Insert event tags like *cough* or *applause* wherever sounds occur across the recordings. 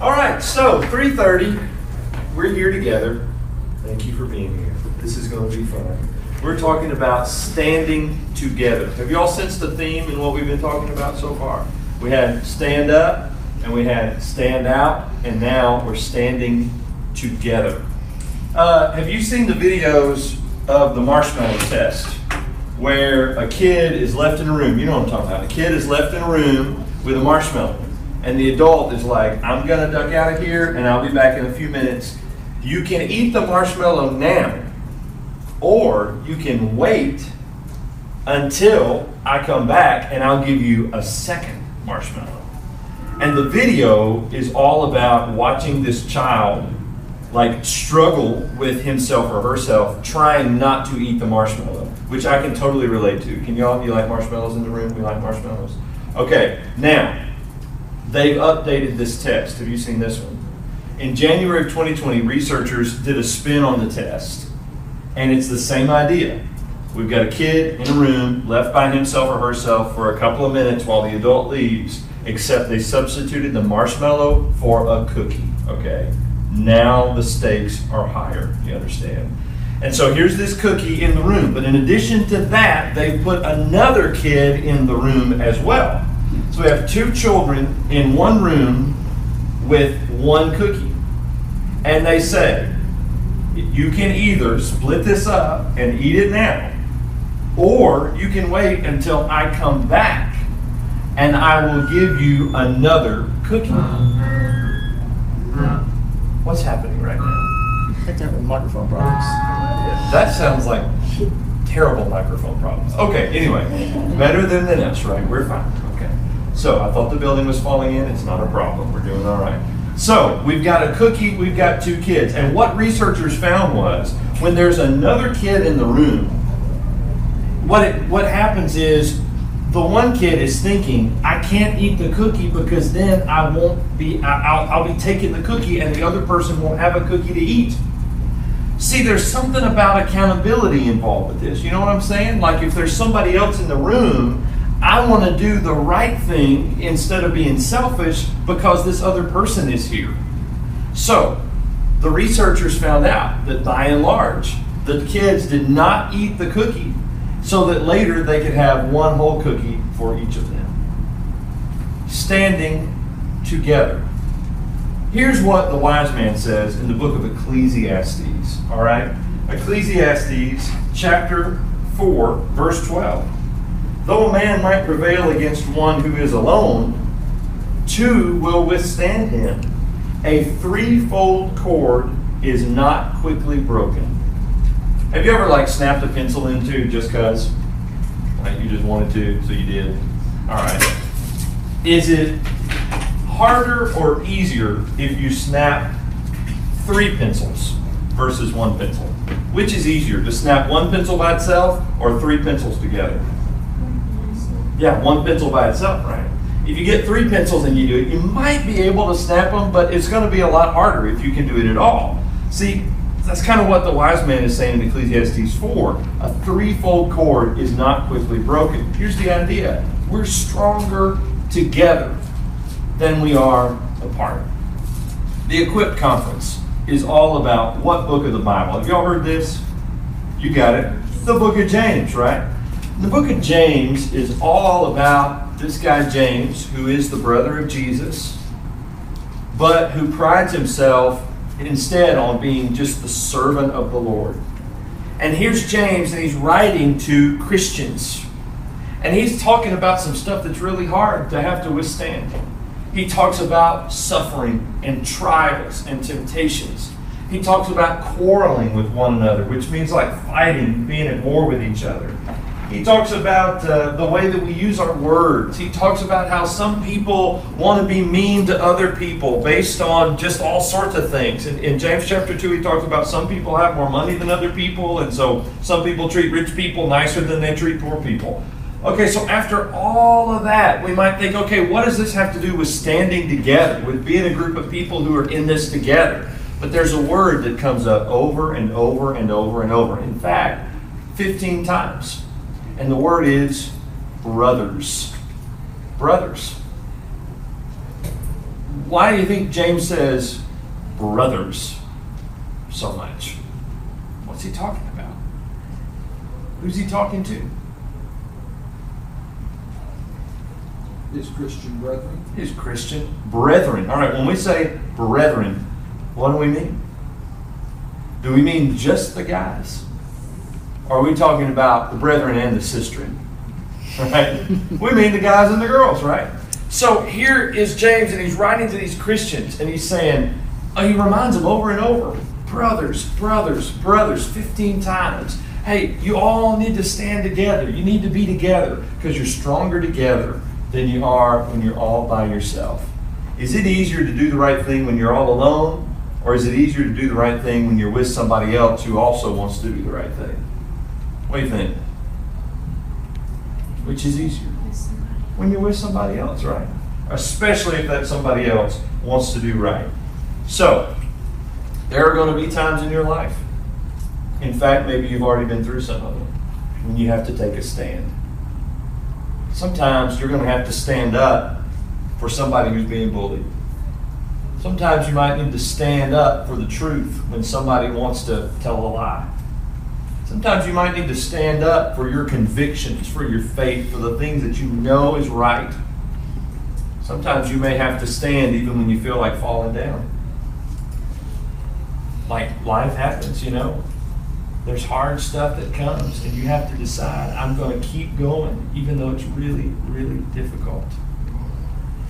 All right, so 3:30, we're here together. Thank you for being here. This is going to be fun. We're talking about standing together. Have you all sensed the theme in what we've been talking about so far? We had stand up, and we had stand out, and now we're standing together. Uh, have you seen the videos of the marshmallow test where a kid is left in a room? You know what I'm talking about. A kid is left in a room with a marshmallow, and the adult is like, I'm to duck out of here, and I'll be back in a few minutes. You can eat the marshmallow now, or you can wait until I come back and I'll give you a second marshmallow. And the video is all about watching this child like struggle with himself or herself trying not to eat the marshmallow, which I can totally relate to. Can y'all you like marshmallows in the room? We like marshmallows. Okay, now they've updated this test. Have you seen this one? In January of 2020, researchers did a spin on the test, and it's the same idea. We've got a kid in a room left by himself or herself for a couple of minutes while the adult leaves, except they substituted the marshmallow for a cookie. Okay? Now the stakes are higher, you understand? And so here's this cookie in the room. But in addition to that, they put another kid in the room as well. So we have two children in one room with one cookie. And they say, you can either split this up and eat it now, or you can wait until I come back and I will give you another cookie. What's happening right now? Had to have microphone problems. That sounds like terrible microphone problems. Okay, anyway, better than the us, right? We're fine. So I thought the building was falling in. It's not a problem. We're doing all right. So we've got a cookie, we've got two kids. And what researchers found was when there's another kid in the room, what, it, what happens is the one kid is thinking, I can't eat the cookie because then I won't be, I, will I'll be taking the cookie and the other person won't have a cookie to eat. See, there's something about accountability involved with this. You know what I'm saying? Like if there's somebody else in the room, I want to do the right thing instead of being selfish because this other person is here. So, the researchers found out that by and large, the kids did not eat the cookie so that later they could have one whole cookie for each of them. Standing together. Here's what the wise man says in the book of Ecclesiastes, all right? Ecclesiastes chapter 4, verse 12. Though a man might prevail against one who is alone, two will withstand him. A threefold cord is not quickly broken. Have you ever like snapped a pencil in two just cause? Like you just wanted to, so you did. All right. Is it harder or easier if you snap three pencils versus one pencil? Which is easier, to snap one pencil by itself or three pencils together? Yeah, one pencil by itself, right? If you get three pencils and you do it, you might be able to snap them, but it's going to be a lot harder if you can do it at all. See, that's kind of what the wise man is saying in Ecclesiastes 4. A threefold cord is not quickly broken. Here's the idea we're stronger together than we are apart. The Equip Conference is all about what book of the Bible? Have y'all heard this? You got it. The book of James, right? The book of James is all about this guy James, who is the brother of Jesus, but who prides himself instead on being just the servant of the Lord. And here's James, and he's writing to Christians. And he's talking about some stuff that's really hard to have to withstand. He talks about suffering and trials and temptations. He talks about quarreling with one another, which means like fighting, being at war with each other. He talks about uh, the way that we use our words. He talks about how some people want to be mean to other people based on just all sorts of things. In, in James chapter 2, he talks about some people have more money than other people, and so some people treat rich people nicer than they treat poor people. Okay, so after all of that, we might think, okay, what does this have to do with standing together, with being a group of people who are in this together? But there's a word that comes up over and over and over and over. In fact, 15 times. And the word is brothers. Brothers. Why do you think James says brothers so much? What's he talking about? Who's he talking to? His Christian brethren. His Christian brethren. All right, when we say brethren, what do we mean? Do we mean just the guys? Are we talking about the brethren and the sistren? Right? we mean the guys and the girls, right? So here is James, and he's writing to these Christians, and he's saying, oh, he reminds them over and over brothers, brothers, brothers, 15 times. Hey, you all need to stand together. You need to be together because you're stronger together than you are when you're all by yourself. Is it easier to do the right thing when you're all alone, or is it easier to do the right thing when you're with somebody else who also wants to do the right thing? What do you think? Which is easier? When you're with somebody else, right? Especially if that somebody else wants to do right. So, there are going to be times in your life, in fact, maybe you've already been through some of them, when you have to take a stand. Sometimes you're going to have to stand up for somebody who's being bullied. Sometimes you might need to stand up for the truth when somebody wants to tell a lie. Sometimes you might need to stand up for your convictions, for your faith, for the things that you know is right. Sometimes you may have to stand even when you feel like falling down. Like life happens, you know. There's hard stuff that comes, and you have to decide, I'm going to keep going, even though it's really, really difficult.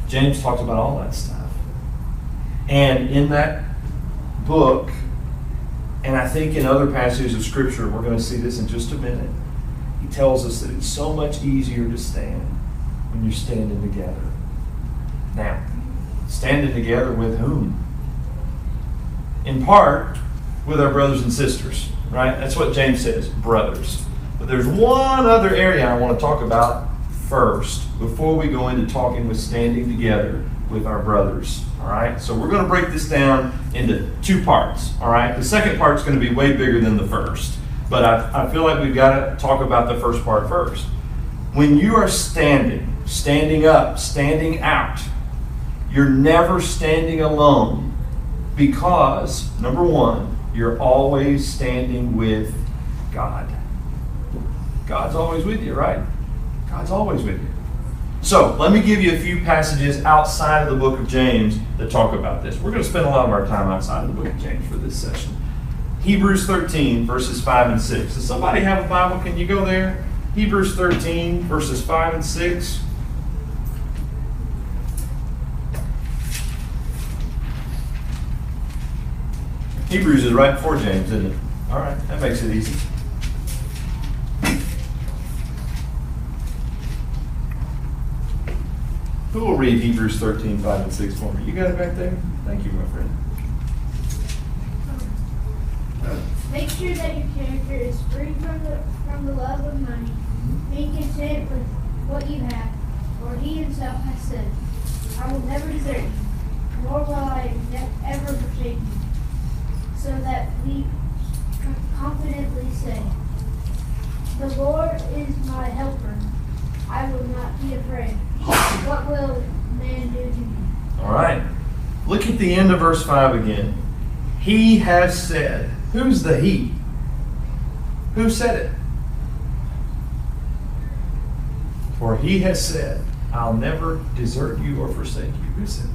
James talks about all that stuff. And in that book, and I think in other passages of Scripture, we're going to see this in just a minute, he tells us that it's so much easier to stand when you're standing together. Now, standing together with whom? In part, with our brothers and sisters right? That's what James says, brothers. But there's one other area I want to talk about first before we go into talking with standing together with our brothers. All right? So we're going to break this down into two parts. All right? The second part is going to be way bigger than the first. But I, I feel like we've got to talk about the first part first. When you are standing, standing up, standing out, you're never standing alone because, number one, you're always standing with God. God's always with you, right? God's always with you. So, let me give you a few passages outside of the book of James that talk about this. We're going to spend a lot of our time outside of the book of James for this session. Hebrews 13, verses 5 and 6. Does somebody have a Bible? Can you go there? Hebrews 13, verses 5 and 6. Hebrews is right before James, isn't it? All right, that makes it easy. Who will read Hebrews 13, 5 and 6 for me? You got it back there? Thank you, my friend. Make sure that your character is free from the, from the love of money, mm-hmm. Be content with what you have, for he himself has said, I will never desert you, nor will I ever forsake you so that we confidently say, The Lord is my helper. I will not be afraid. What will man do to me? All right. Look at the end of verse 5 again. He has said. Who's the he? Who said it? For he has said, I'll never desert you or forsake you. Who said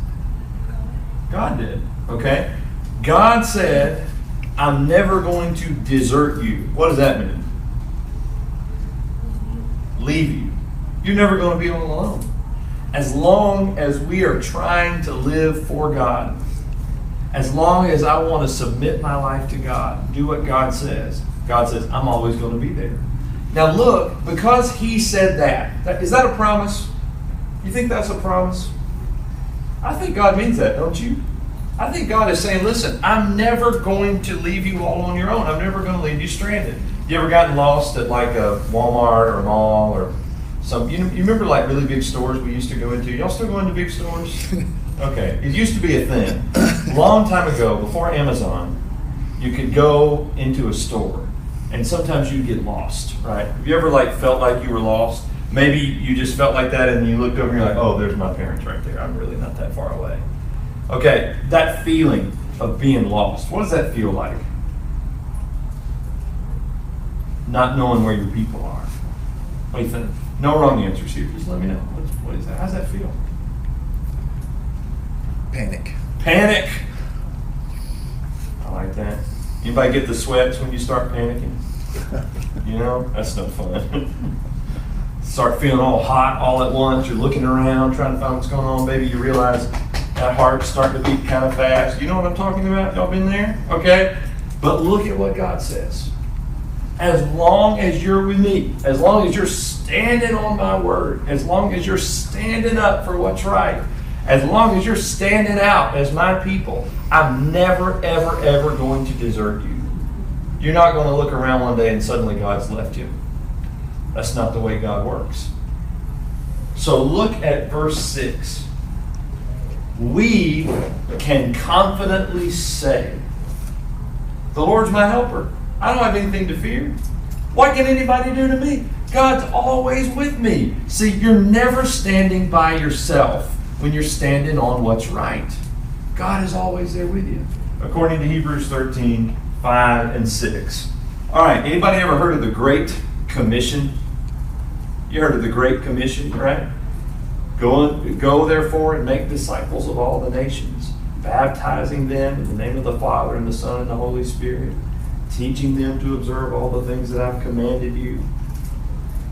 that? God did. Okay? God said, I'm never going to desert you. What does that mean? Leave you. You're never going to be alone. As long as we are trying to live for God, as long as I want to submit my life to God, do what God says, God says, I'm always going to be there. Now, look, because He said that, that is that a promise? You think that's a promise? I think God means that, don't you? I think God is saying, listen, I'm never going to leave you all on your own. I'm never going to leave you stranded. You ever gotten lost at like a Walmart or a mall or some, you, you remember like really big stores we used to go into? Y'all still go into big stores? *laughs* Okay. It used to be a thing. Long time ago, before Amazon, you could go into a store and sometimes you'd get lost, right? Have you ever like felt like you were lost? Maybe you just felt like that and you looked over and you're like, oh, there's my parents right there. I'm really not that far away. Okay, that feeling of being lost. What does that feel like? Not knowing where your people are. What do you think? No wrong answers here. Just let me know. What, what is that? How's that feel? Panic. Panic. I like that. Anybody get the sweats when you start panicking? *laughs* You know, that's no fun. start feeling all hot all at once. You're looking around, trying to find what's going on. Baby, you realize that heart's starting to beat kind of fast. You know what I'm talking about? Y'all been there? Okay? But look at what God says. As long as you're with me, as long as you're standing on my word, as long as you're standing up for what's right, as long as you're standing out as my people, I'm never, ever, ever going to desert you. You're not going to look around one day and suddenly God's left you. That's not the way God works. So look at verse 6. We can confidently say, The Lord's my helper. I don't have anything to fear. What can anybody do to me? God's always with me. See, you're never standing by yourself when you're standing on what's right. God is always there with you. According to Hebrews 13, 5 and 6. All right, anybody ever heard of the Great Commission? You heard of the Great Commission, right? Go, go therefore and make disciples of all the nations, baptizing them in the name of the Father and the Son and the Holy Spirit, teaching them to observe all the things that I've commanded you.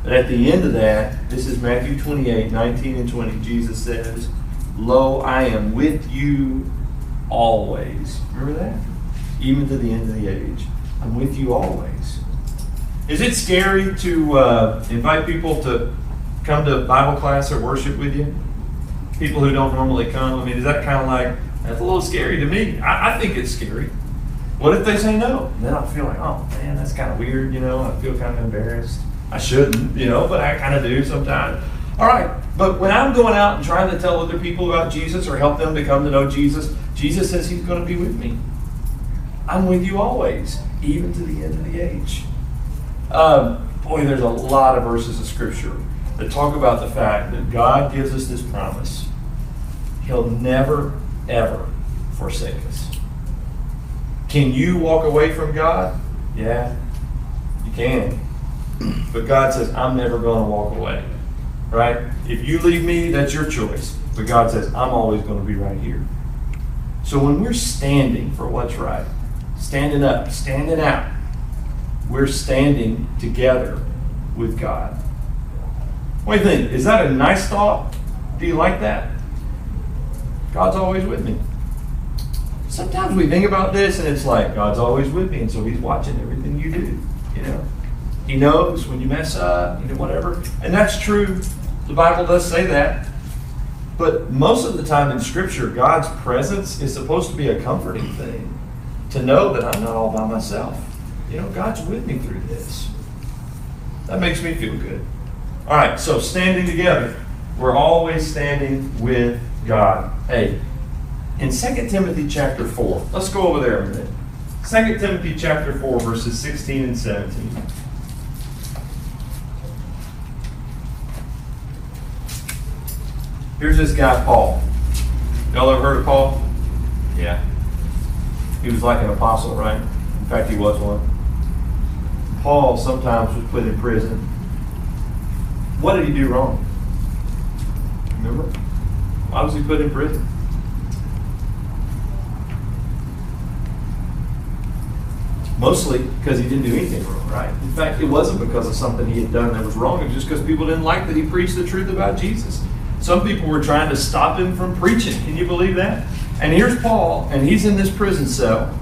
And at the end of that, this is Matthew 28, 19 and 20, Jesus says, Lo, I am with you always. Remember that? Even to the end of the age. I'm with you always. Is it scary to uh, invite people to come to Bible class or worship with you? People who don't normally come. I mean, is that kind of like, that's a little scary to me. I, I think it's scary. What if they say no? Then I feel like, oh man, that's kind of weird, you know, I feel kind of embarrassed. I shouldn't, you know, but I kind of do sometimes. All right, but when I'm going out and trying to tell other people about Jesus or help them to come to know Jesus, Jesus says He's going to be with me. I'm with you always, even to the end of the age. Um, boy, there's a lot of verses of Scripture that talk about the fact that God gives us this promise. He'll never, ever forsake us. Can you walk away from God? Yeah, you can. But God says, I'm never going to walk away. Right? If you leave me, that's your choice. But God says, I'm always going to be right here. So when we're standing for what's right, standing up, standing out, we're standing together with God. What do you think? Is that a nice thought? Do you like that? God's always with me. Sometimes we think about this and it's like God's always with me, and so He's watching everything you do. You know, He knows when you mess up, you know, whatever, and that's true. The Bible does say that. But most of the time in Scripture, God's presence is supposed to be a comforting thing. To know that I'm not all by myself. You know, God's with me through this. That makes me feel good. All right, so standing together, we're always standing with God. Hey, in 2 Timothy chapter 4, let's go over there a minute. 2 Timothy chapter 4, verses 16 and 17. Here's this guy, Paul. Y'all ever heard of Paul? Yeah. He was like an apostle, right? In fact, he was one. Paul sometimes was put in prison. What did he do wrong? Remember? Why was he put in prison? Mostly because he didn't do anything wrong, right? In fact, it wasn't because of something he had done that was wrong. It was just because people didn't like that he preached the truth about Jesus. Some people were trying to stop him from preaching. Can you believe that? And here's Paul, and he's in this prison cell.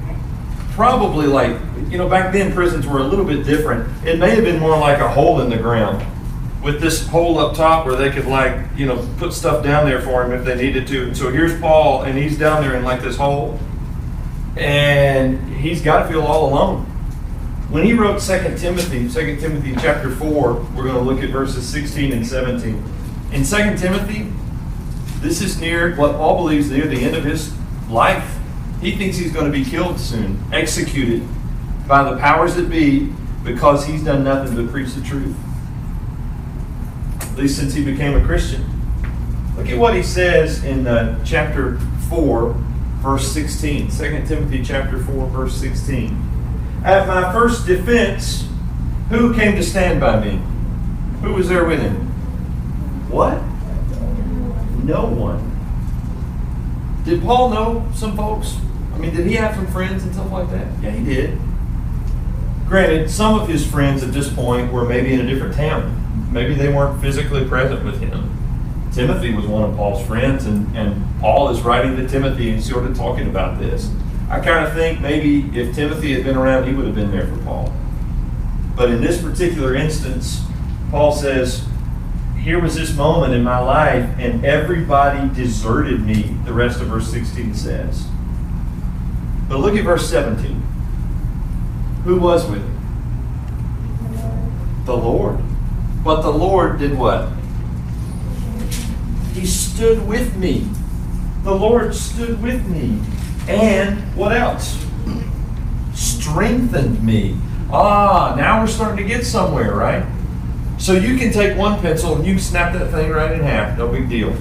Probably like, you know, back then prisons were a little bit different. It may have been more like a hole in the ground with this hole up top where they could like, you know, put stuff down there for him if they needed to. And so here's Paul, and he's down there in like this hole. And he's got to feel all alone. When he wrote 2 Timothy, 2 Timothy chapter 4, we're going to look at verses 16 and 17. In 2 Timothy, this is near what Paul believes near the end of his life. He thinks he's going to be killed soon, executed by the powers that be because he's done nothing but preach the truth. At least since he became a Christian. Look at what he says in uh, chapter 4, verse 16. 2 Timothy chapter 4, verse 16. At my first defense, who came to stand by me? Who was there with him? What? No one. Did Paul know some folks? I mean, did he have some friends and stuff like that? Yeah, he did. Granted, some of his friends at this point were maybe in a different town. Maybe they weren't physically present with him. Timothy was one of Paul's friends, and, and Paul is writing to Timothy and sort of talking about this. I kind of think maybe if Timothy had been around, he would have been there for Paul. But in this particular instance, Paul says, Here was this moment in my life, and everybody deserted me, the rest of verse 16 says. But look at verse 17. Who was with him? The Lord. But the Lord did what? He stood with me. The Lord stood with me. And what else? Strengthened me. Ah, now we're starting to get somewhere, right? So you can take one pencil and you can snap that thing right in half. No big deal.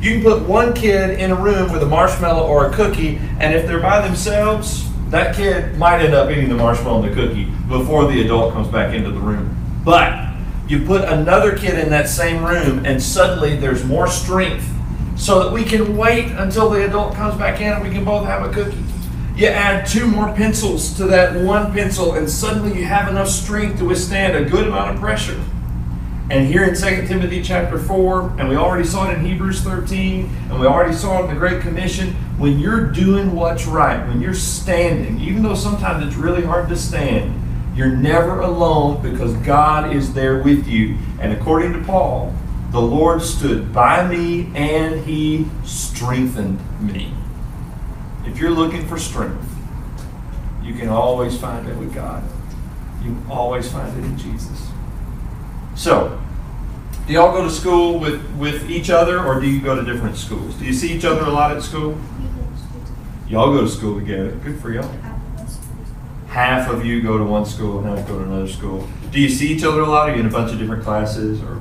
You can put one kid in a room with a marshmallow or a cookie, and if they're by themselves, that kid might end up eating the marshmallow and the cookie before the adult comes back into the room. But you put another kid in that same room, and suddenly there's more strength so that we can wait until the adult comes back in and we can both have a cookie. You add two more pencils to that one pencil, and suddenly you have enough strength to withstand a good amount of pressure. And here in 2 Timothy chapter 4, and we already saw it in Hebrews 13, and we already saw it in the Great Commission, when you're doing what's right, when you're standing, even though sometimes it's really hard to stand, you're never alone because God is there with you. And according to Paul, the Lord stood by me and he strengthened me. If you're looking for strength, you can always find it with God. You always find it in Jesus. So, do y'all go to school with, with each other or do you go to different schools? Do you see each other a lot at school? Y'all go to school together. Good for y'all half of you go to one school and half go to another school. Do you see each other a lot? Are you in a bunch of different classes or?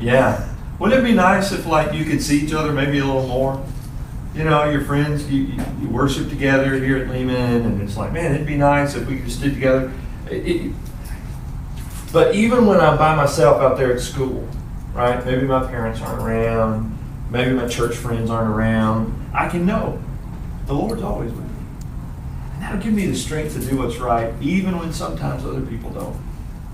Yeah. Wouldn't it be nice if like you could see each other maybe a little more? You know, your friends, you, you, worship together here at Lehman, and it's like, man, it'd be nice if we could stick together. It, it, but even when I'm by myself out there at school, right? Maybe my parents aren't around, maybe my church friends aren't around. I can know the Lord's always with that'll give me the strength to do what's right, even when sometimes other people don't.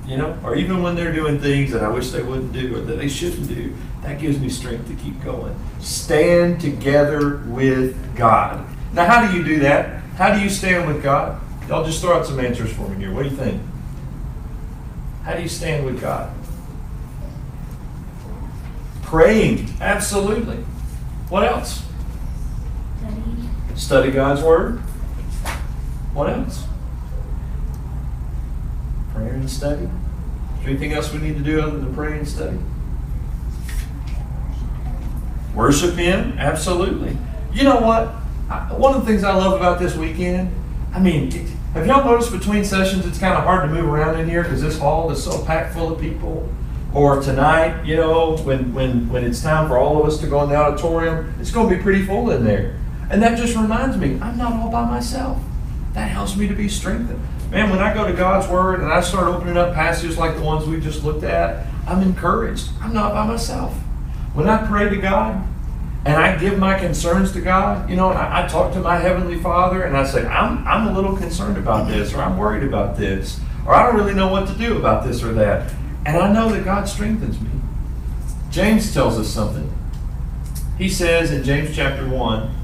You know, or even when they're doing things that I wish they wouldn't do or that they shouldn't do, that gives me strength to keep going. Stand together with God. Now, how do you do that? How do you stand with God? Y'all just throw out some answers for me here. What do you think? How do you stand with God? Praying, absolutely. What else? Study. Study God's Word. What else? Prayer and study. Is there anything else we need to do other than pray and study? Worship Him? Absolutely. You know what? One of the things I love about this weekend, I mean, have y'all noticed between sessions it's kind of hard to move around in here because this hall is so packed full of people? Or tonight, you know, when, when, when it's time for all of us to go in the auditorium, it's going to be pretty full in there. And that just reminds me, I'm not all by myself. That helps me to be strengthened. Man, when I go to God's Word and I start opening up passages like the ones we just looked at, I'm encouraged. I'm not by myself. When I pray to God and I give my concerns to God, you know, I, I talk to my Heavenly Father and I say, I'm, I'm a little concerned about this, or I'm worried about this, or I don't really know what to do about this or that. And I know that God strengthens me. James tells us something. He says in James chapter 1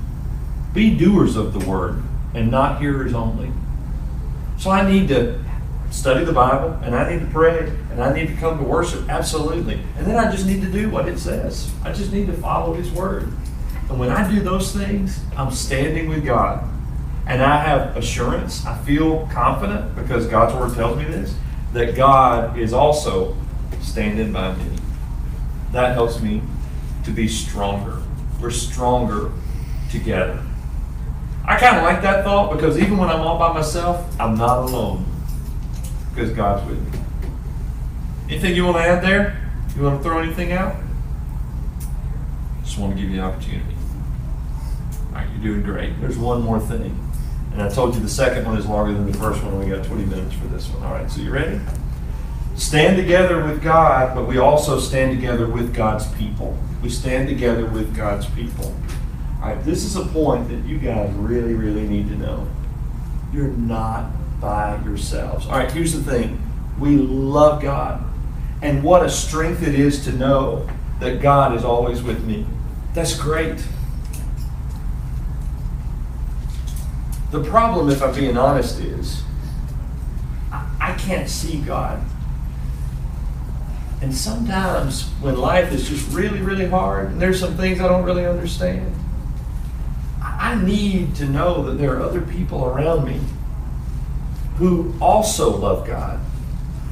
Be doers of the word and not hearers only. So I need to study the Bible and I need to pray and I need to come to worship, absolutely. And then I just need to do what it says. I just need to follow His Word. And when I do those things, I'm standing with God. And I have assurance, I feel confident because God's Word tells me this, that God is also standing by me. That helps me to be stronger. We're stronger together. I kind of like that thought because even when I'm all by myself, I'm not alone because God's with me. Anything you want to add there? You want to throw anything out? Just want to give you the opportunity. right, you're doing great. There's one more thing. And I told you the second one is longer than the first one. We got 20 minutes for this one. All right, so you ready? Stand together with God, but we also stand together with God's people. We stand together with God's people. This is a point that you guys really, really need to know. You're not by yourselves. All right, here's the thing we love God. And what a strength it is to know that God is always with me. That's great. The problem, if I'm being honest, is I can't see God. And sometimes when life is just really, really hard, and there's some things I don't really understand, I need to know that there are other people around me who also love God,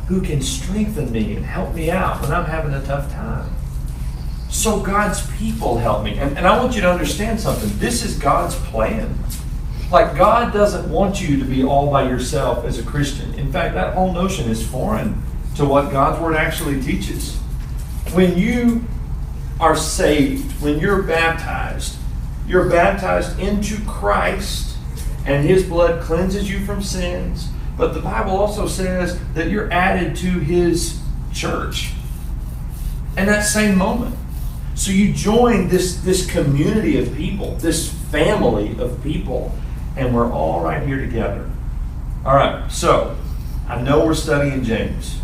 who can strengthen me and help me out when I'm having a tough time. So God's people help me. And, and I want you to understand something. This is God's plan. Like, God doesn't want you to be all by yourself as a Christian. In fact, that whole notion is foreign to what God's Word actually teaches. When you are saved, when you're baptized, you're baptized into Christ, and His blood cleanses you from sins. But the Bible also says that you're added to His church. And that same moment. So you join this, this community of people, this family of people, and we're all right here together. All right, so I know we're studying James.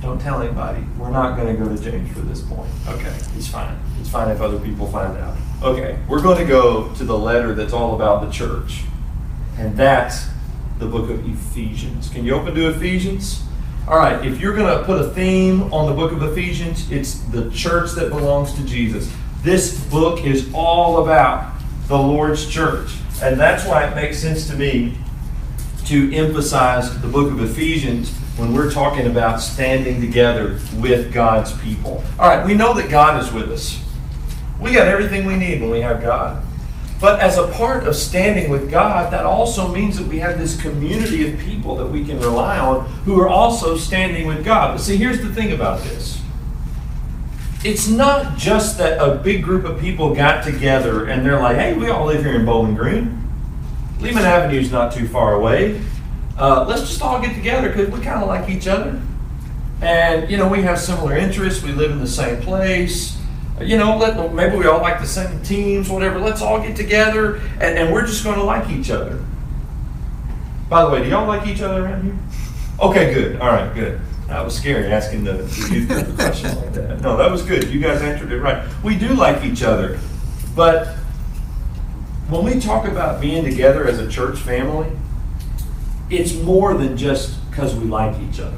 Don't tell anybody. We're not going to go to James for this point. Okay, it's fine. It's fine if other people find out. Okay, we're going to go to the letter that's all about the church, and that's the book of Ephesians. Can you open to Ephesians? All right, if you're going to put a theme on the book of Ephesians, it's the church that belongs to Jesus. This book is all about the Lord's church. And that's why it makes sense to me to emphasize the book of Ephesians when we're talking about standing together with God's people. All right, we know that God is with us. We got everything we need when we have God. But as a part of standing with God, that also means that we have this community of people that we can rely on who are also standing with God. But see, here's the thing about this it's not just that a big group of people got together and they're like, hey, we all live here in Bowling Green. Lehman Avenue's not too far away. Uh, let's just all get together because we kind of like each other. And, you know, we have similar interests. We live in the same place you know, let, maybe we all like the same teams, whatever. Let's all get together and, and we're just going to like each other. By the way, do y'all like each other around here? Okay, good. All right, good. That was scary asking the, the youth a question like that. No, that was good. You guys answered it right. We do like each other, but when we talk about being together as a church family, it's more than just because we like each other.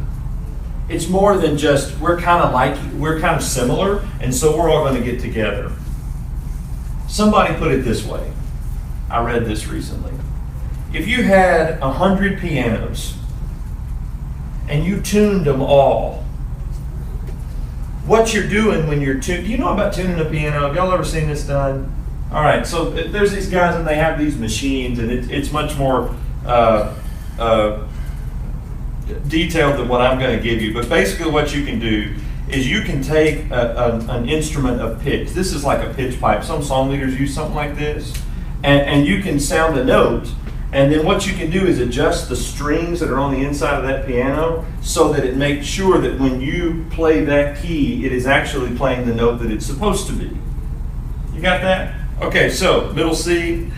It's more than just we're kind of like we're kind of similar and so we're all going to get together. Somebody put it this way. I read this recently. If you had a hundred pianos and you tuned them all what you're doing when you're tuned do you know about tuning a piano? Have y'all ever seen this done? All right so there's these guys and they have these machines and it, it's much more uh, uh, detailed than what I'm going to give you, but basically what you can do is you can take a, a, an instrument of pitch. This is like a pitch pipe. Some song leaders use something like this. And, and you can sound a note, and then what you can do is adjust the strings that are on the inside of that piano so that it makes sure that when you play that key, it is actually playing the note that it's supposed to be. You got that? Okay, so middle C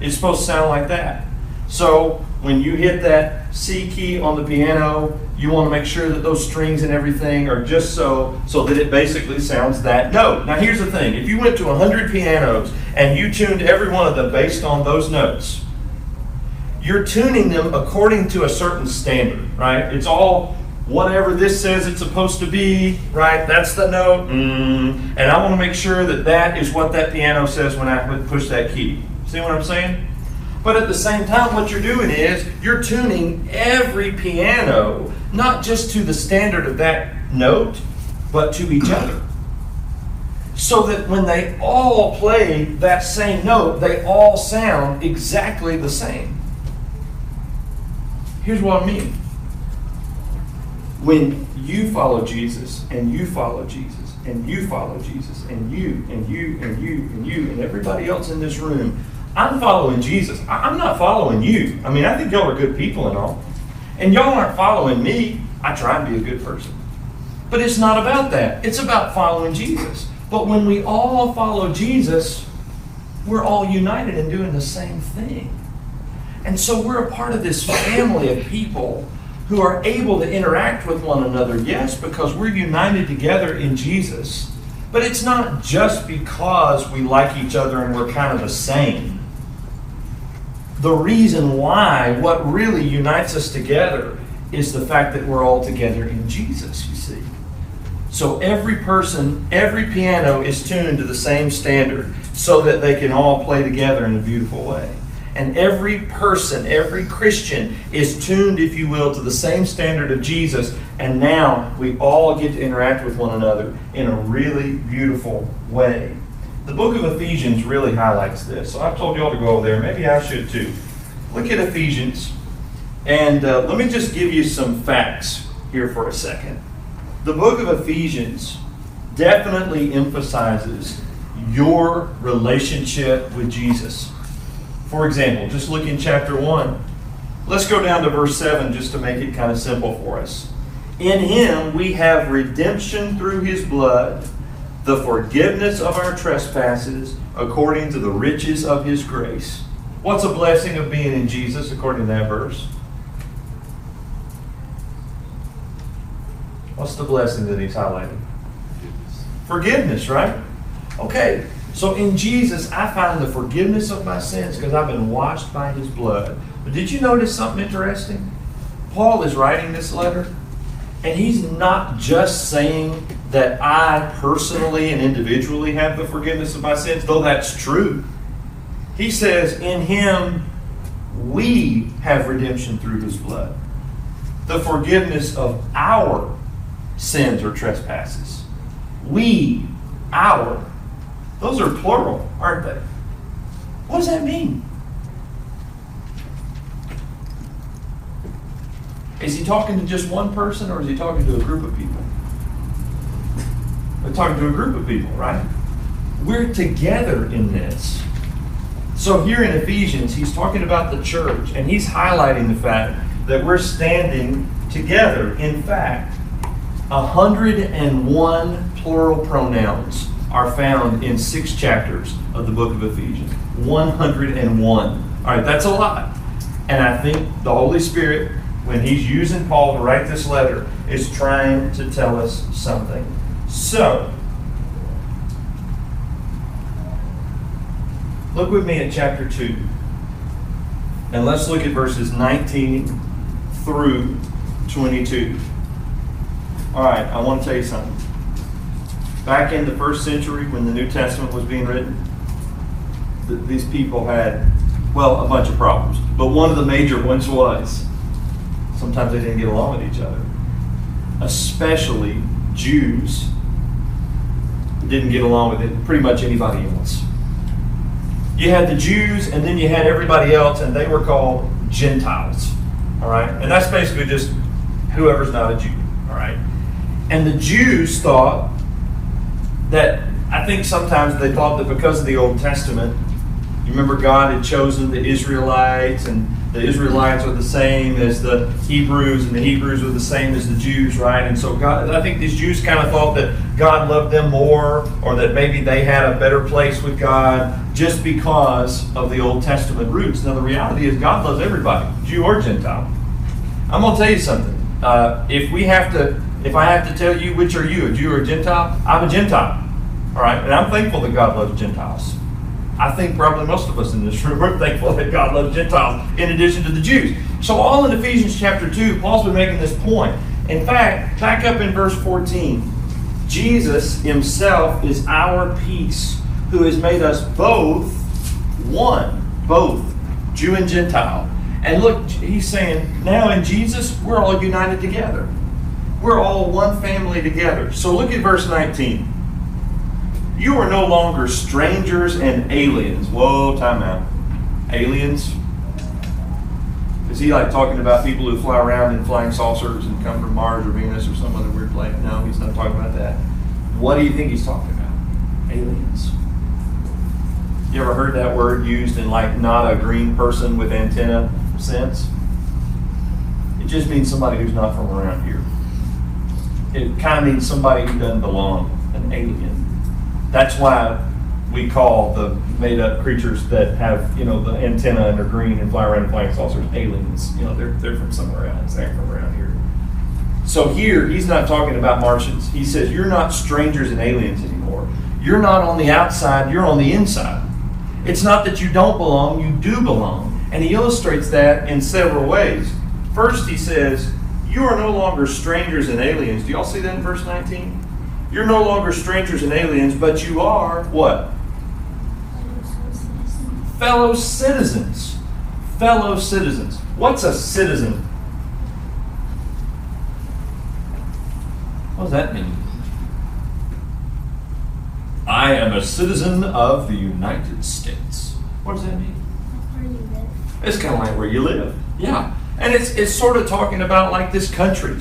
is supposed to sound like that. So when you hit that C key on the piano, you want to make sure that those strings and everything are just so so that it basically sounds that note. Now here's the thing, if you went to 100 pianos and you tuned every one of them based on those notes, you're tuning them according to a certain standard, right? It's all whatever this says it's supposed to be, right? That's the note. Mm, and I want to make sure that that is what that piano says when I push that key. See what I'm saying? But at the same time, what you're doing is you're tuning every piano, not just to the standard of that note, but to each other. So that when they all play that same note, they all sound exactly the same. Here's what I mean. When you follow Jesus, and you follow Jesus, and you follow Jesus, and you, and you, and you, and you, and everybody else in this room, I'm following Jesus. I'm not following you. I mean, I think y'all are good people and all. And y'all aren't following me. I try to be a good person. But it's not about that. It's about following Jesus. But when we all follow Jesus, we're all united in doing the same thing. And so we're a part of this family of people who are able to interact with one another, yes, because we're united together in Jesus. But it's not just because we like each other and we're kind of the same. The reason why, what really unites us together, is the fact that we're all together in Jesus, you see. So every person, every piano is tuned to the same standard so that they can all play together in a beautiful way. And every person, every Christian is tuned, if you will, to the same standard of Jesus. And now we all get to interact with one another in a really beautiful way. The book of Ephesians really highlights this. So I've told you all to go over there. Maybe I should too. Look at Ephesians. And uh, let me just give you some facts here for a second. The book of Ephesians definitely emphasizes your relationship with Jesus. For example, just look in chapter 1. Let's go down to verse 7 just to make it kind of simple for us. In him we have redemption through his blood, the forgiveness of our trespasses, according to the riches of his grace. What's a blessing of being in Jesus, according to that verse? What's the blessing that he's highlighting? Forgiveness, right? Okay, so in Jesus, I find the forgiveness of my sins because I've been washed by his blood. But did you notice something interesting? Paul is writing this letter, and he's not just saying that I personally and individually have the forgiveness of my sins, though that's true. He says, In him we have redemption through his blood, the forgiveness of our sins or trespasses. We, our. Those are plural, aren't they? What does that mean? Is he talking to just one person or is he talking to a group of people? We're talking to a group of people, right? We're together in this. So here in Ephesians, he's talking about the church and he's highlighting the fact that we're standing together. In fact, 101 plural pronouns are found in six chapters of the book of Ephesians. 101. All right, that's a lot. And I think the Holy Spirit, when He's using Paul to write this letter, is trying to tell us something. So, look with me at chapter 2. And let's look at verses 19 through 22. All right, I want to tell you something back in the first century when the New Testament was being written, th- these people had, well, a bunch of problems. But one of the major ones was sometimes they didn't get along with each other. Especially Jews didn't get along with it, pretty much anybody else. You had the Jews, and then you had everybody else, and they were called Gentiles. All right? And that's basically just whoever's not a Jew. All right? And the Jews thought that I think sometimes they thought that because of the Old Testament, you remember God had chosen the Israelites, and the Israelites are the same as the Hebrews, and the Hebrews are the same as the Jews, right? And so God, I think these Jews kind of thought that God loved them more, or that maybe they had a better place with God just because of the Old Testament roots. Now the reality is God loves everybody, Jew or Gentile. I'm going to tell you something. Uh, if we have to, if I have to tell you which are you, a Jew or a Gentile, I'm a Gentile. All right, and I'm thankful that God loves Gentiles. I think probably most of us in this room are thankful that God loves Gentiles in addition to the Jews. So, all in Ephesians chapter 2, Paul's been making this point. In fact, back up in verse 14, Jesus himself is our peace, who has made us both one, both Jew and Gentile. And look, he's saying, now in Jesus, we're all united together. We're all one family together. So, look at verse 19. You are no longer strangers and aliens. Whoa, time out. Aliens? Is he like talking about people who fly around in flying saucers and come from Mars or Venus or some other weird planet? No, he's not talking about that. What do you think he's talking about? Aliens. You ever heard that word used in like not a green person with antenna sense? It just means somebody who's not from around here. It kind of means somebody who doesn't belong, an alien. That's why we call the made up creatures that have, you know, the antenna and are green and fly around in flying saucers aliens. You know, they're, they're from somewhere else. They're from around here. So here, he's not talking about Martians. He says, You're not strangers and aliens anymore. You're not on the outside, you're on the inside. It's not that you don't belong, you do belong. And he illustrates that in several ways. First, he says, You are no longer strangers and aliens. Do y'all see that in verse 19? You're no longer strangers and aliens, but you are what? Fellow citizens. Fellow citizens. What's a citizen? What does that mean? I am a citizen of the United States. What does that mean? It's kind of like where you live. Yeah. And it's, it's sort of talking about like this country.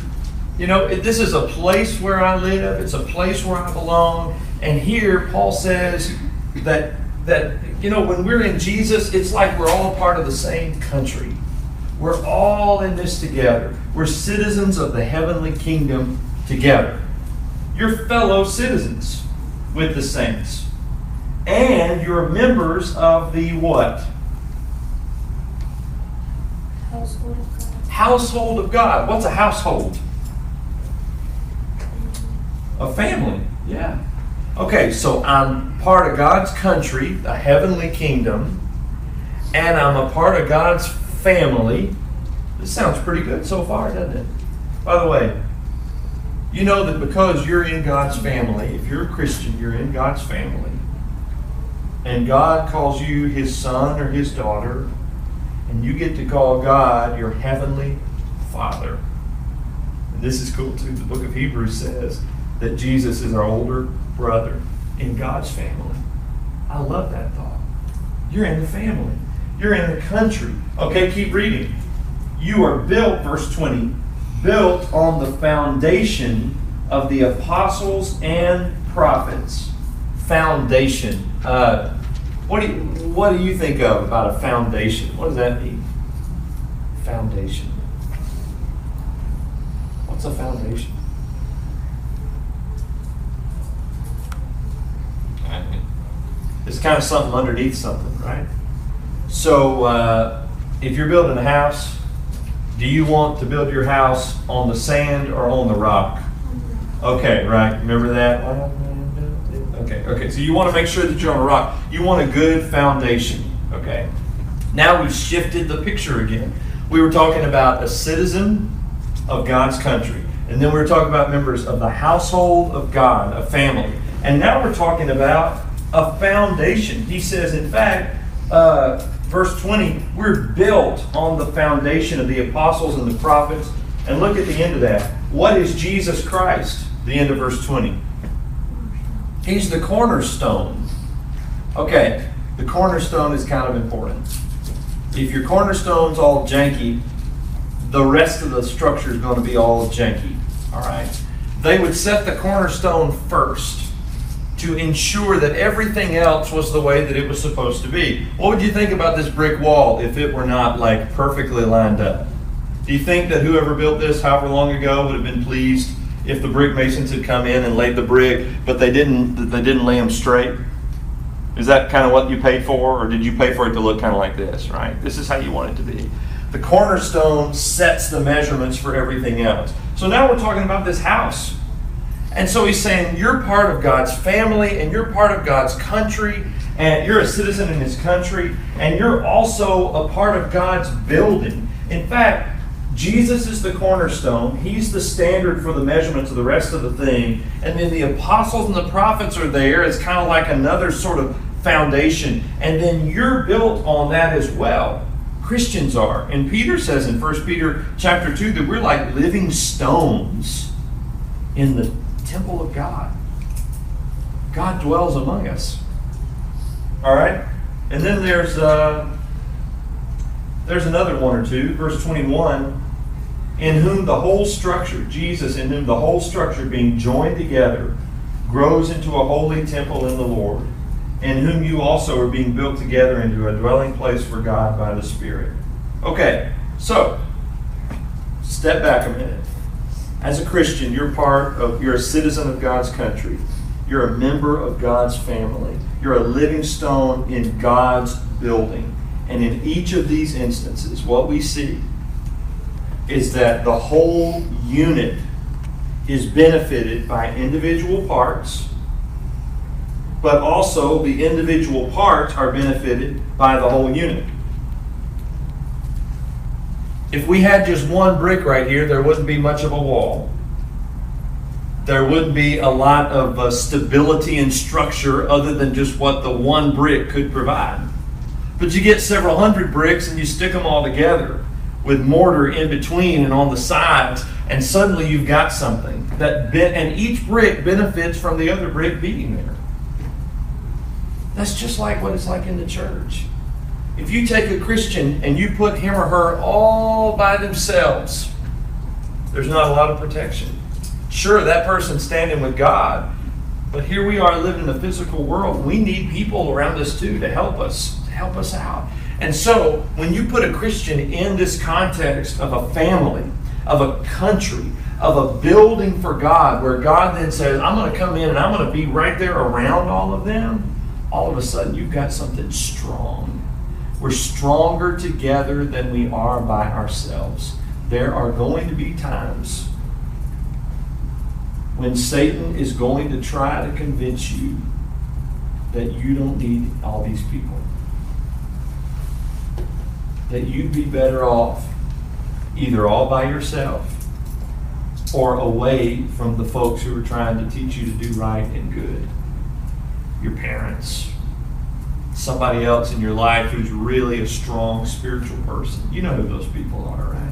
You know, it, this is a place where I live, it's a place where I belong. And here, Paul says that, that, you know, when we're in Jesus, it's like we're all part of the same country. We're all in this together. We're citizens of the heavenly kingdom together. You're fellow citizens with the saints. And you're members of the what? Household of God. Household of God. What's a household? A family. Yeah. Okay, so I'm part of God's country, the heavenly kingdom, and I'm a part of God's family. This sounds pretty good so far, doesn't it? By the way, you know that because you're in God's family, if you're a Christian, you're in God's family, and God calls you his son or his daughter, and you get to call God your heavenly Father. And this is cool too. The book of Hebrews says that Jesus is our older brother in God's family. I love that thought. You're in the family, you're in the country. Okay, keep reading. You are built, verse 20, built on the foundation of the apostles and prophets. Foundation. Uh, what do you what do you think of about a foundation? What does that mean? Foundation. What's a foundation? It's kind of something underneath something, right? So, uh, if you're building a house, do you want to build your house on the sand or on the rock? Okay, right. Remember that? Okay, okay. So you want to make sure that you're on a rock. You want a good foundation. Okay. Now we've shifted the picture again. We were talking about a citizen of God's country, and then we were talking about members of the household of God, a family. And now we're talking about a foundation. He says, in fact, uh, verse 20, we're built on the foundation of the apostles and the prophets. And look at the end of that. What is Jesus Christ? The end of verse 20. He's the cornerstone. Okay, the cornerstone is kind of important. If your cornerstone's all janky, the rest of the structure is going to be all janky. All right? They would set the cornerstone first to ensure that everything else was the way that it was supposed to be. What would you think about this brick wall if it were not like perfectly lined up? Do you think that whoever built this however long ago would have been pleased if the brick masons had come in and laid the brick, but they didn't they didn't lay them straight? Is that kind of what you paid for, or did you pay for it to look kind of like this, right? This is how you want it to be. The cornerstone sets the measurements for everything else. So now we're talking about this house. And so he's saying, You're part of God's family, and you're part of God's country, and you're a citizen in his country, and you're also a part of God's building. In fact, Jesus is the cornerstone. He's the standard for the measurements of the rest of the thing. And then the apostles and the prophets are there It's kind of like another sort of foundation. And then you're built on that as well. Christians are. And Peter says in 1 Peter chapter 2 that we're like living stones in the temple of God. God dwells among us. All right? And then there's uh, There's another one or two. Verse 21 In whom the whole structure, Jesus, in whom the whole structure being joined together, grows into a holy temple in the Lord, in whom you also are being built together into a dwelling place for God by the Spirit. Okay, so step back a minute. As a Christian, you're part of, you're a citizen of God's country. You're a member of God's family. You're a living stone in God's building. And in each of these instances, what we see is that the whole unit is benefited by individual parts, but also the individual parts are benefited by the whole unit. If we had just one brick right here, there wouldn't be much of a wall. There wouldn't be a lot of uh, stability and structure other than just what the one brick could provide. But you get several hundred bricks and you stick them all together with mortar in between and on the sides, and suddenly you've got something that be- and each brick benefits from the other brick being there. That's just like what it's like in the church. If you take a Christian and you put him or her all by themselves, there's not a lot of protection. Sure, that person's standing with God, but here we are living in the physical world. We need people around us too to help us, to help us out. And so, when you put a Christian in this context of a family, of a country, of a building for God, where God then says, I'm going to come in and I'm going to be right there around all of them, all of a sudden you've got something strong. We're stronger together than we are by ourselves. There are going to be times when Satan is going to try to convince you that you don't need all these people. That you'd be better off either all by yourself or away from the folks who are trying to teach you to do right and good. Your parents, somebody else in your life who's really a strong spiritual person. You know who those people are, right?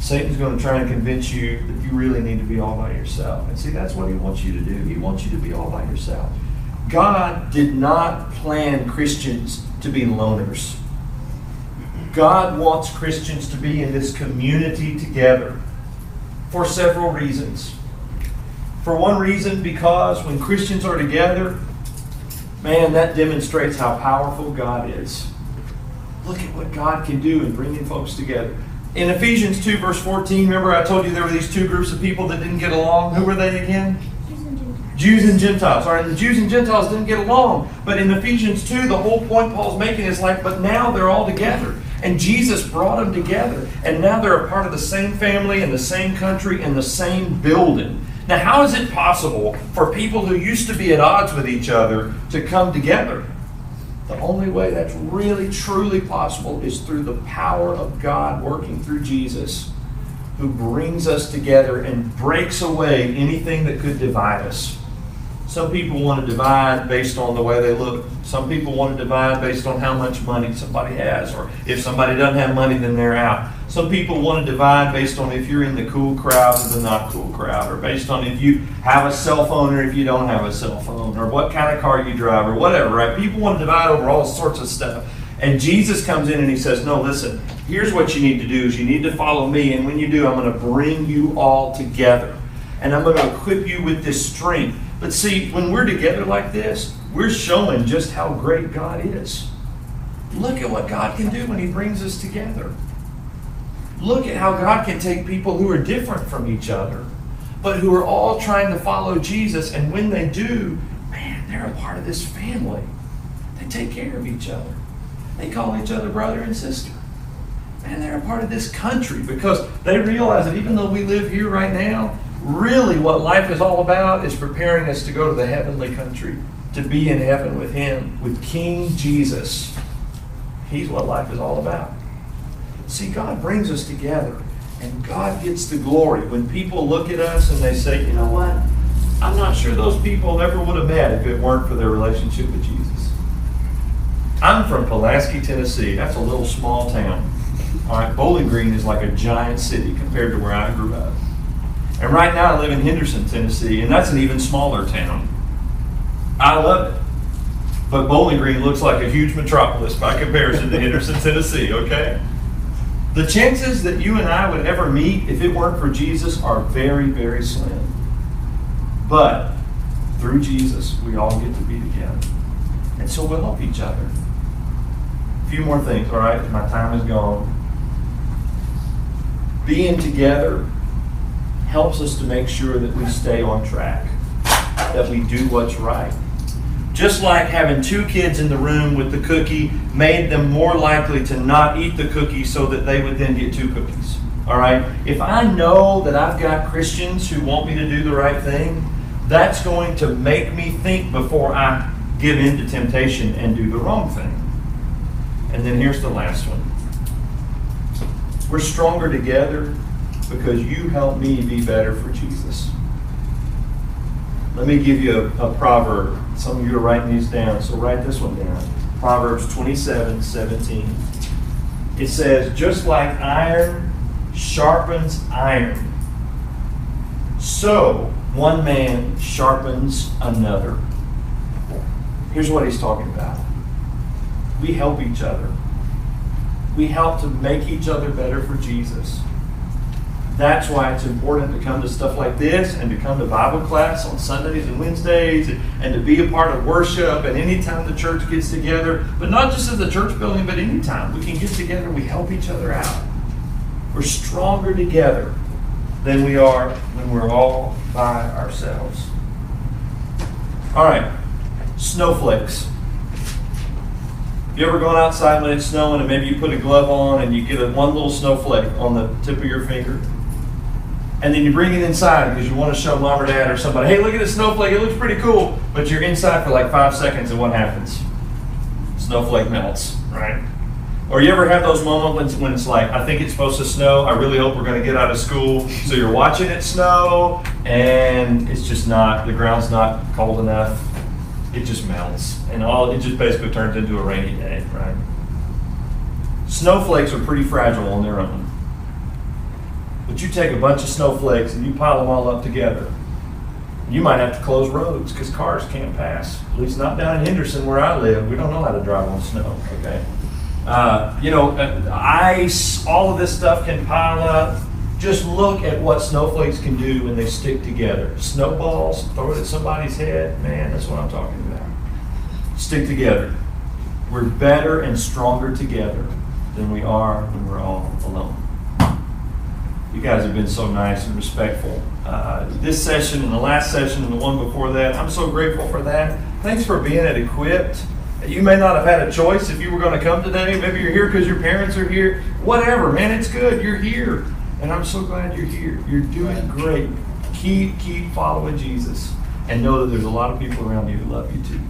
Satan's going to try and convince you that you really need to be all by yourself. And see, that's what he wants you to do. He wants you to be all by yourself. God did not plan Christians to be loners. God wants Christians to be in this community together for several reasons. For one reason, because when Christians are together, man, that demonstrates how powerful God is. Look at what God can do in bringing folks together. In Ephesians 2, verse 14, remember I told you there were these two groups of people that didn't get along? Who were they again? Jews and Gentiles. All right, the Jews and Gentiles didn't get along. But in Ephesians 2, the whole point Paul's making is like, but now they're all together. And Jesus brought them together. And now they're a part of the same family in the same country in the same building. Now, how is it possible for people who used to be at odds with each other to come together? The only way that's really, truly possible is through the power of God working through Jesus, who brings us together and breaks away anything that could divide us. Some people want to divide based on the way they look. Some people want to divide based on how much money somebody has, or if somebody doesn't have money, then they're out. Some people want to divide based on if you're in the cool crowd or the not cool crowd, or based on if you have a cell phone or if you don't have a cell phone, or what kind of car you drive, or whatever, right? People want to divide over all sorts of stuff. And Jesus comes in and he says, No, listen, here's what you need to do is you need to follow me, and when you do, I'm going to bring you all together. And I'm going to equip you with this strength. But see, when we're together like this, we're showing just how great God is. Look at what God can do when He brings us together. Look at how God can take people who are different from each other, but who are all trying to follow Jesus. And when they do, man, they're a part of this family. They take care of each other, they call each other brother and sister. And they're a part of this country because they realize that even though we live here right now, really what life is all about is preparing us to go to the heavenly country, to be in heaven with Him, with King Jesus. He's what life is all about. See, God brings us together, and God gets the glory. When people look at us and they say, you know what? I'm not sure those people ever would have met if it weren't for their relationship with Jesus. I'm from Pulaski, Tennessee. That's a little small town. All right, Bowling Green is like a giant city compared to where I grew up. And right now I live in Henderson, Tennessee, and that's an even smaller town. I love it. But Bowling Green looks like a huge metropolis by comparison to Henderson, *laughs* Tennessee, okay? The chances that you and I would ever meet if it weren't for Jesus are very, very slim. But through Jesus, we all get to be together. And so we'll help each other. A few more things, all right? My time is gone. Being together helps us to make sure that we stay on track, that we do what's right. Just like having two kids in the room with the cookie made them more likely to not eat the cookie so that they would then get two cookies. All right? If I know that I've got Christians who want me to do the right thing, that's going to make me think before I give in to temptation and do the wrong thing. And then here's the last one we're stronger together because you help me be better for Jesus. Let me give you a, a, proverb. Some of you are writing these down, so write this one down. Proverbs 27 17. It says, Just like iron sharpens iron, so one man sharpens another. Here's what he's talking about we help each other we help to make each other better for Jesus. That's why it's important to come to stuff like this and to come to Bible class on Sundays and Wednesdays and, to be a part of worship and anytime the church gets together, but not just as the church building, but anytime we can get together, we help each other out. We're stronger together than we are when we're all by ourselves. All right, snowflakes. You ever gone outside when it's snowing and maybe you put a glove on and you get a, one little snowflake on the tip of your finger? And then you bring it inside because you want to show mom or dad or somebody, hey, look at this snowflake. It looks pretty cool. But you're inside for like five seconds and what happens? Snowflake melts, right? Or you ever have those moments when it's like, I think it's supposed to snow. I really hope we're going to get out of school. So you're watching it snow and it's just not, the ground's not cold enough it just melts, and all it just basically turns into a rainy day, right? Snowflakes are pretty fragile on their own. But you take a bunch of snowflakes and you pile them all up together. You might have to close roads because cars can't pass. At least not down in Henderson where I live. We don't know how to drive on snow. Okay, uh, you know, uh, ice, all of this stuff can pile up just look at what snowflakes can do when they stick together. Snowballs, throw it at somebody's head, man, that's what I'm talking about. Stick together. We're better and stronger together than we are when we're all alone. You guys have been so nice and respectful. Uh, this session and the last session and the one before that, I'm so grateful for that. Thanks for being at Equipped. You may not have had a choice if you were going to come today. Maybe you're here because your parents are here. Whatever, man, it's good. You're here. And I'm so glad you're here. You're doing great. Keep keep following Jesus and know that there's a lot of people around you who love you too.